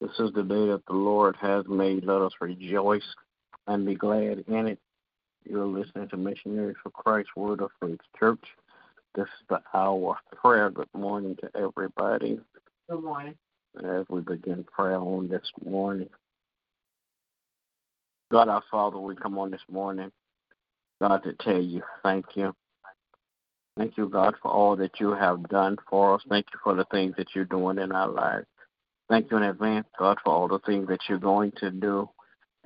This is the day that the Lord has made. Let us rejoice and be glad in it. You're listening to Missionaries for Christ Word of Faith Church. This is the hour of prayer. Good morning to everybody. Good morning. As we begin prayer on this morning, God our Father, we come on this morning, God, to tell you thank you. Thank you, God, for all that you have done for us. Thank you for the things that you're doing in our lives. Thank you in advance, God, for all the things that you're going to do.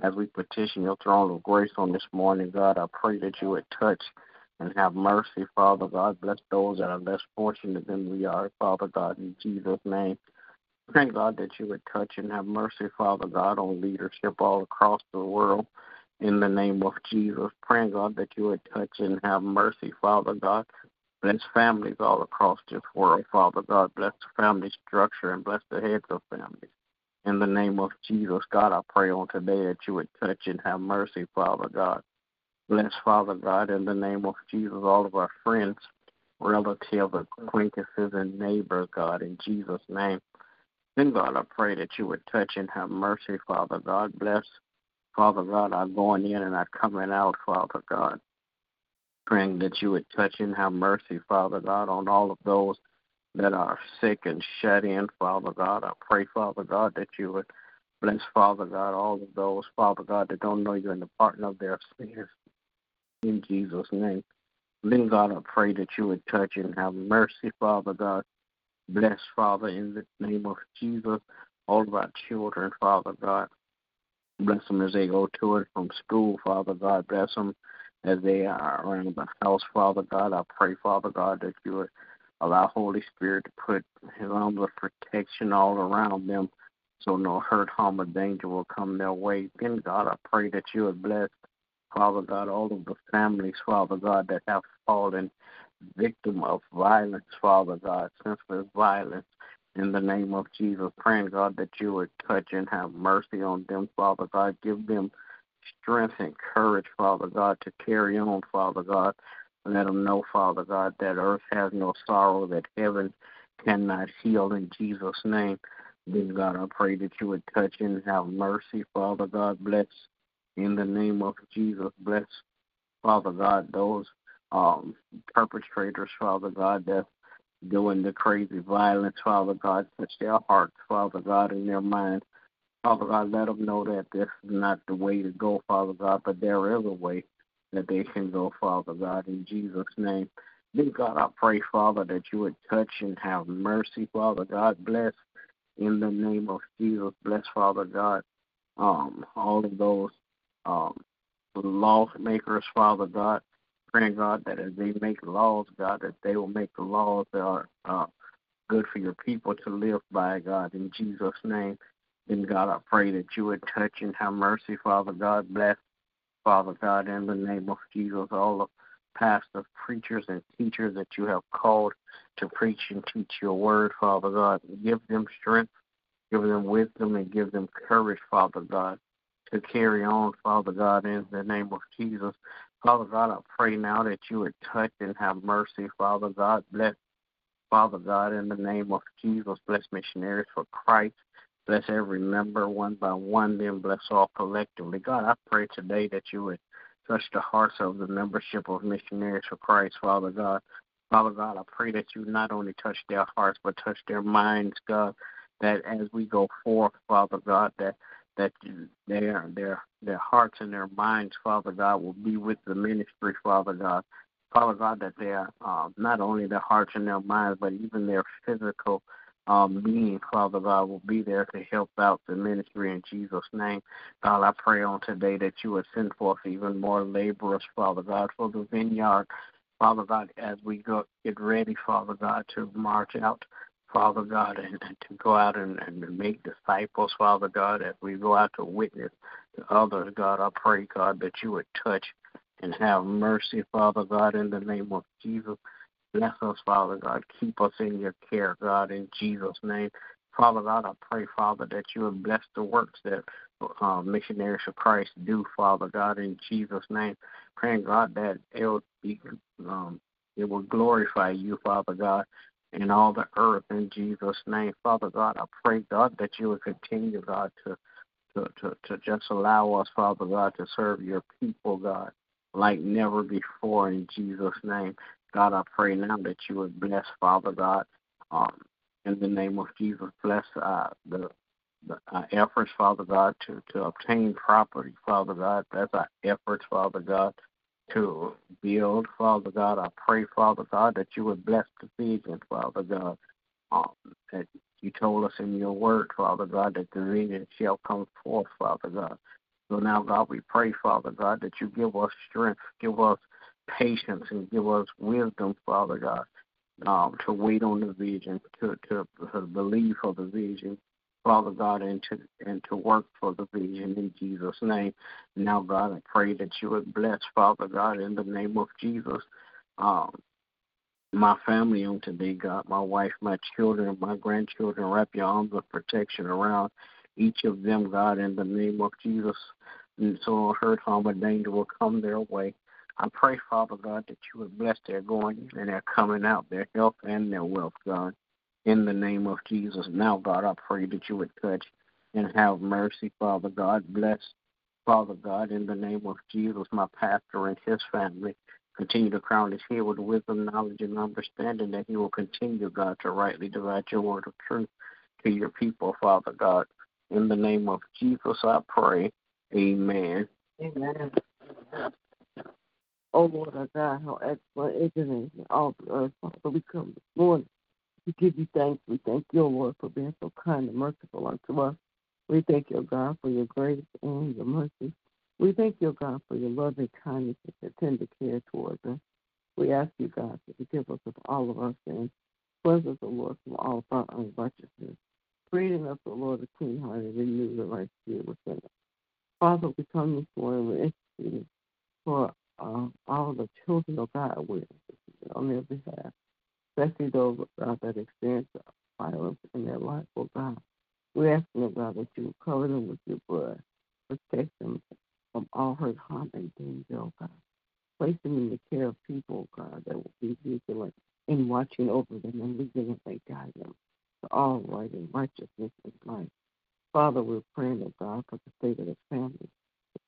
As we petition your throne of grace on this morning, God, I pray that you would touch and have mercy, Father God. Bless those that are less fortunate than we are, Father God, in Jesus' name. Pray, God, that you would touch and have mercy, Father God, on leadership all across the world. In the name of Jesus, praying, God, that you would touch and have mercy, Father God, Bless families all across this world, Father God. Bless the family structure and bless the heads of families. In the name of Jesus, God, I pray on today that you would touch and have mercy, Father God. Bless, Father God, in the name of Jesus, all of our friends, relatives, acquaintances, and neighbors, God, in Jesus' name. Then, God, I pray that you would touch and have mercy, Father God. Bless, Father God, our going in and our coming out, Father God praying that you would touch and have mercy, Father God, on all of those that are sick and shut in, Father God. I pray, Father God, that you would bless, Father God, all of those, Father God, that don't know you in the pardon of their sins. In Jesus' name. Then, God, I pray that you would touch and have mercy, Father God. Bless, Father, in the name of Jesus, all of our children, Father God. Bless them as they go to and from school, Father God. Bless them as they are around the house, Father God. I pray, Father God, that you would allow Holy Spirit to put his arms of protection all around them so no hurt, harm, or danger will come their way. Then, God, I pray that you would bless, Father God, all of the families, Father God, that have fallen victim of violence, Father God, senseless violence. In the name of Jesus, praying, God, that you would touch and have mercy on them, Father God. Give them strength and courage, Father God, to carry on, Father God. Let them know, Father God, that earth has no sorrow, that heaven cannot heal in Jesus' name. Then, God, I pray that you would touch and have mercy, Father God. Bless in the name of Jesus. Bless, Father God, those um, perpetrators, Father God, that doing the crazy violence, Father God. Touch their hearts, Father God, and their minds. Father God, let them know that this is not the way to go, Father God, but there is a way that they can go, Father God, in Jesus' name. Then, God, I pray, Father, that you would touch and have mercy, Father God. Bless in the name of Jesus. Bless, Father God, um, all of those um, lawmakers, Father God. Praying, God, that as they make laws, God, that they will make the laws that are uh, good for your people to live by, God, in Jesus' name. Then, God, I pray that you would touch and have mercy, Father God. Bless, Father God, in the name of Jesus, all the pastors, preachers, and teachers that you have called to preach and teach your word, Father God. Give them strength, give them wisdom, and give them courage, Father God, to carry on, Father God, in the name of Jesus. Father God, I pray now that you would touch and have mercy, Father God. Bless, Father God, in the name of Jesus. Bless missionaries for Christ. Bless every member one by one, then bless all collectively. God, I pray today that you would touch the hearts of the membership of Missionaries for Christ, Father God. Father God, I pray that you not only touch their hearts, but touch their minds, God, that as we go forth, Father God, that that their their their hearts and their minds, Father God, will be with the ministry, Father God. Father God, that their uh, not only their hearts and their minds, but even their physical um, being, Father God, will be there to help out the ministry in Jesus' name. God, I pray on today that you would send forth even more laborers, Father God, for the vineyard. Father God, as we go get ready, Father God, to march out, Father God, and, and to go out and, and make disciples, Father God, as we go out to witness to others, God, I pray, God, that you would touch and have mercy, Father God, in the name of Jesus. Bless us, Father God. Keep us in your care, God, in Jesus' name. Father God, I pray, Father, that you would bless the works that uh, missionaries of Christ do, Father God, in Jesus' name. Praying, God, that it will be, um, it will glorify you, Father God, in all the earth in Jesus' name. Father God, I pray, God, that you would continue, God, to to, to, to just allow us, Father God, to serve your people, God, like never before in Jesus' name. God, I pray now that you would bless, Father God, um, in the name of Jesus, bless uh, the the uh, efforts, Father God, to, to obtain property, Father God. That's our efforts, Father God, to build, Father God. I pray, Father God, that you would bless the vision, Father God. Um, that you told us in your word, Father God, that the vision shall come forth, Father God. So now, God, we pray, Father God, that you give us strength, give us patience, and give us wisdom, Father God, um, to wait on the vision, to, to, to believe for the vision, Father God, and to and to work for the vision in Jesus' name. Now, God, I pray that you would bless, Father God, in the name of Jesus. Um, my family on today, God, my wife, my children, my grandchildren, wrap your arms of protection around each of them, God, in the name of Jesus. And so hurt, harm, or danger will come their way. I pray, Father God, that you would bless their going and their coming out, their health and their wealth, God in the name of Jesus. Now, God, I pray that you would touch and have mercy, Father God. Bless, Father God, in the name of Jesus, my pastor and his family. Continue to crown his head with wisdom, knowledge, and understanding that he will continue, God, to rightly divide your word of truth to your people, Father God. In the name of Jesus, I pray. Amen. Amen. Oh Lord our God, how excellent is your name in all the earth. Father, we come this morning we give you thanks. We thank you, Lord, for being so kind and merciful unto us. We thank you, God, for your grace and your mercy. We thank you, God, for your loving kindness and your tender care towards us. We ask you, God, to forgive us of all of our sins. Cleanse us, O Lord, from all of our unrighteousness. Creating us, O Lord, a clean heart and renew the right spirit within us. Father, we come this morning with interceding for uh, all the children of God with on their behalf especially those, God, that experience violence in their life, oh God. We ask, oh God, that you cover them with your blood, protect them from all hurt, harm, and danger, oh God. Place them in the care of people, God, that will be vigilant in watching over them and vigilantly guide them to all right and righteousness in life. Father, we're praying, oh God, for the state of the family.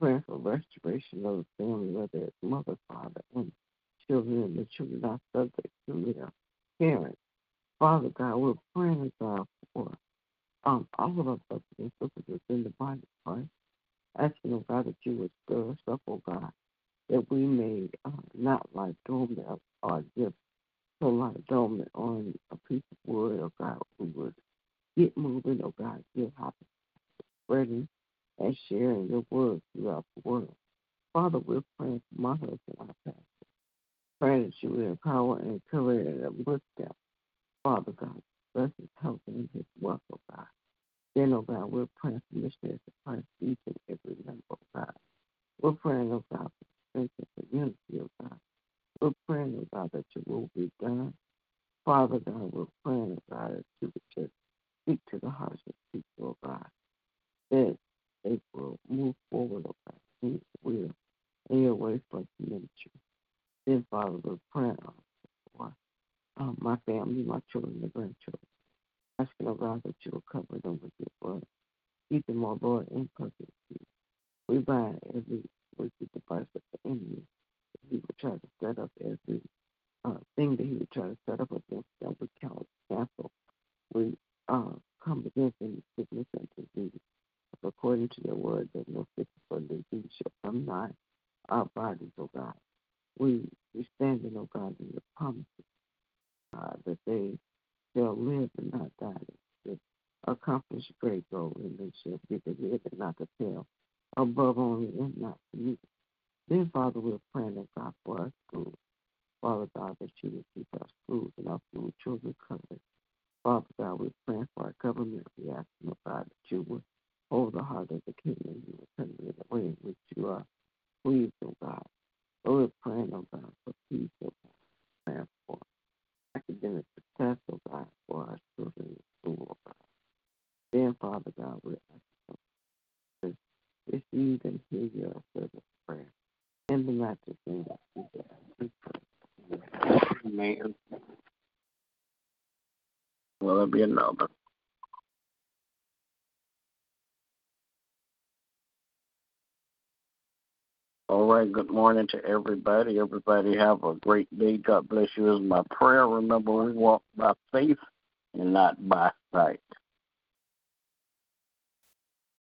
Praying for restoration of the family, whether it's mother, father, and children, and the children are subject to their parents. Father God, we're praying, God, for um, all of us brothers and sisters in the body of Christ. Asking, oh God, that you would stir us up, oh God, that we may uh, not lie dormant or just so lie dormant on a piece of wood, oh God, we would get moving, oh God, get happy, spreading and sharing your word throughout the world. Father, we're praying for my husband, our pastor. Pray that you would empower and encourage and uplift them. Father God, bless his health and his wealth, oh God. Then, oh God, we're praying Christ each and every member, oh God. We're praying, oh God, for strength and community, oh God. We're praying, oh God, that your will be done. Father God, we're praying, oh God, that you would just speak to the hearts of people, oh God. That they will move forward, oh God, in your will and your way for ministry. Then, Father, we're praying for um, my family, my children, and grandchildren. Asking, oh God, that you will cover them with your blood. Keep them, oh Lord, in perfect peace. We bind every wicked device of the enemy. He would try to set up every uh, thing that he would try to set up against them. We cancel. We uh, come against any sickness and disease. According to your word, that no sickness or disease shall come nigh our bodies, oh God we, we stand in, oh God, in your promises, uh, that they shall live and not die, that accomplish great goal, and they shall get the the tail, above only and not beneath. Then, Father, we're praying, oh God, for our schools. Father God, that you will keep our schools and our school children covered. Father God, we're praying for our government. We ask, oh God, that you will hold the heart of the king and you will turn it away in which you are pleased, oh God. So we're praying, oh God, for peace, oh God. Praying for academic success, oh God, for our children in school, oh God. Then, Father God, we're asking to receive and hear your service prayer. In the matchless name of Jesus, we pray. Amen. Will it be another? All right, good morning to everybody. Everybody have a great day. God bless you is my prayer. Remember, we walk by faith and not by sight.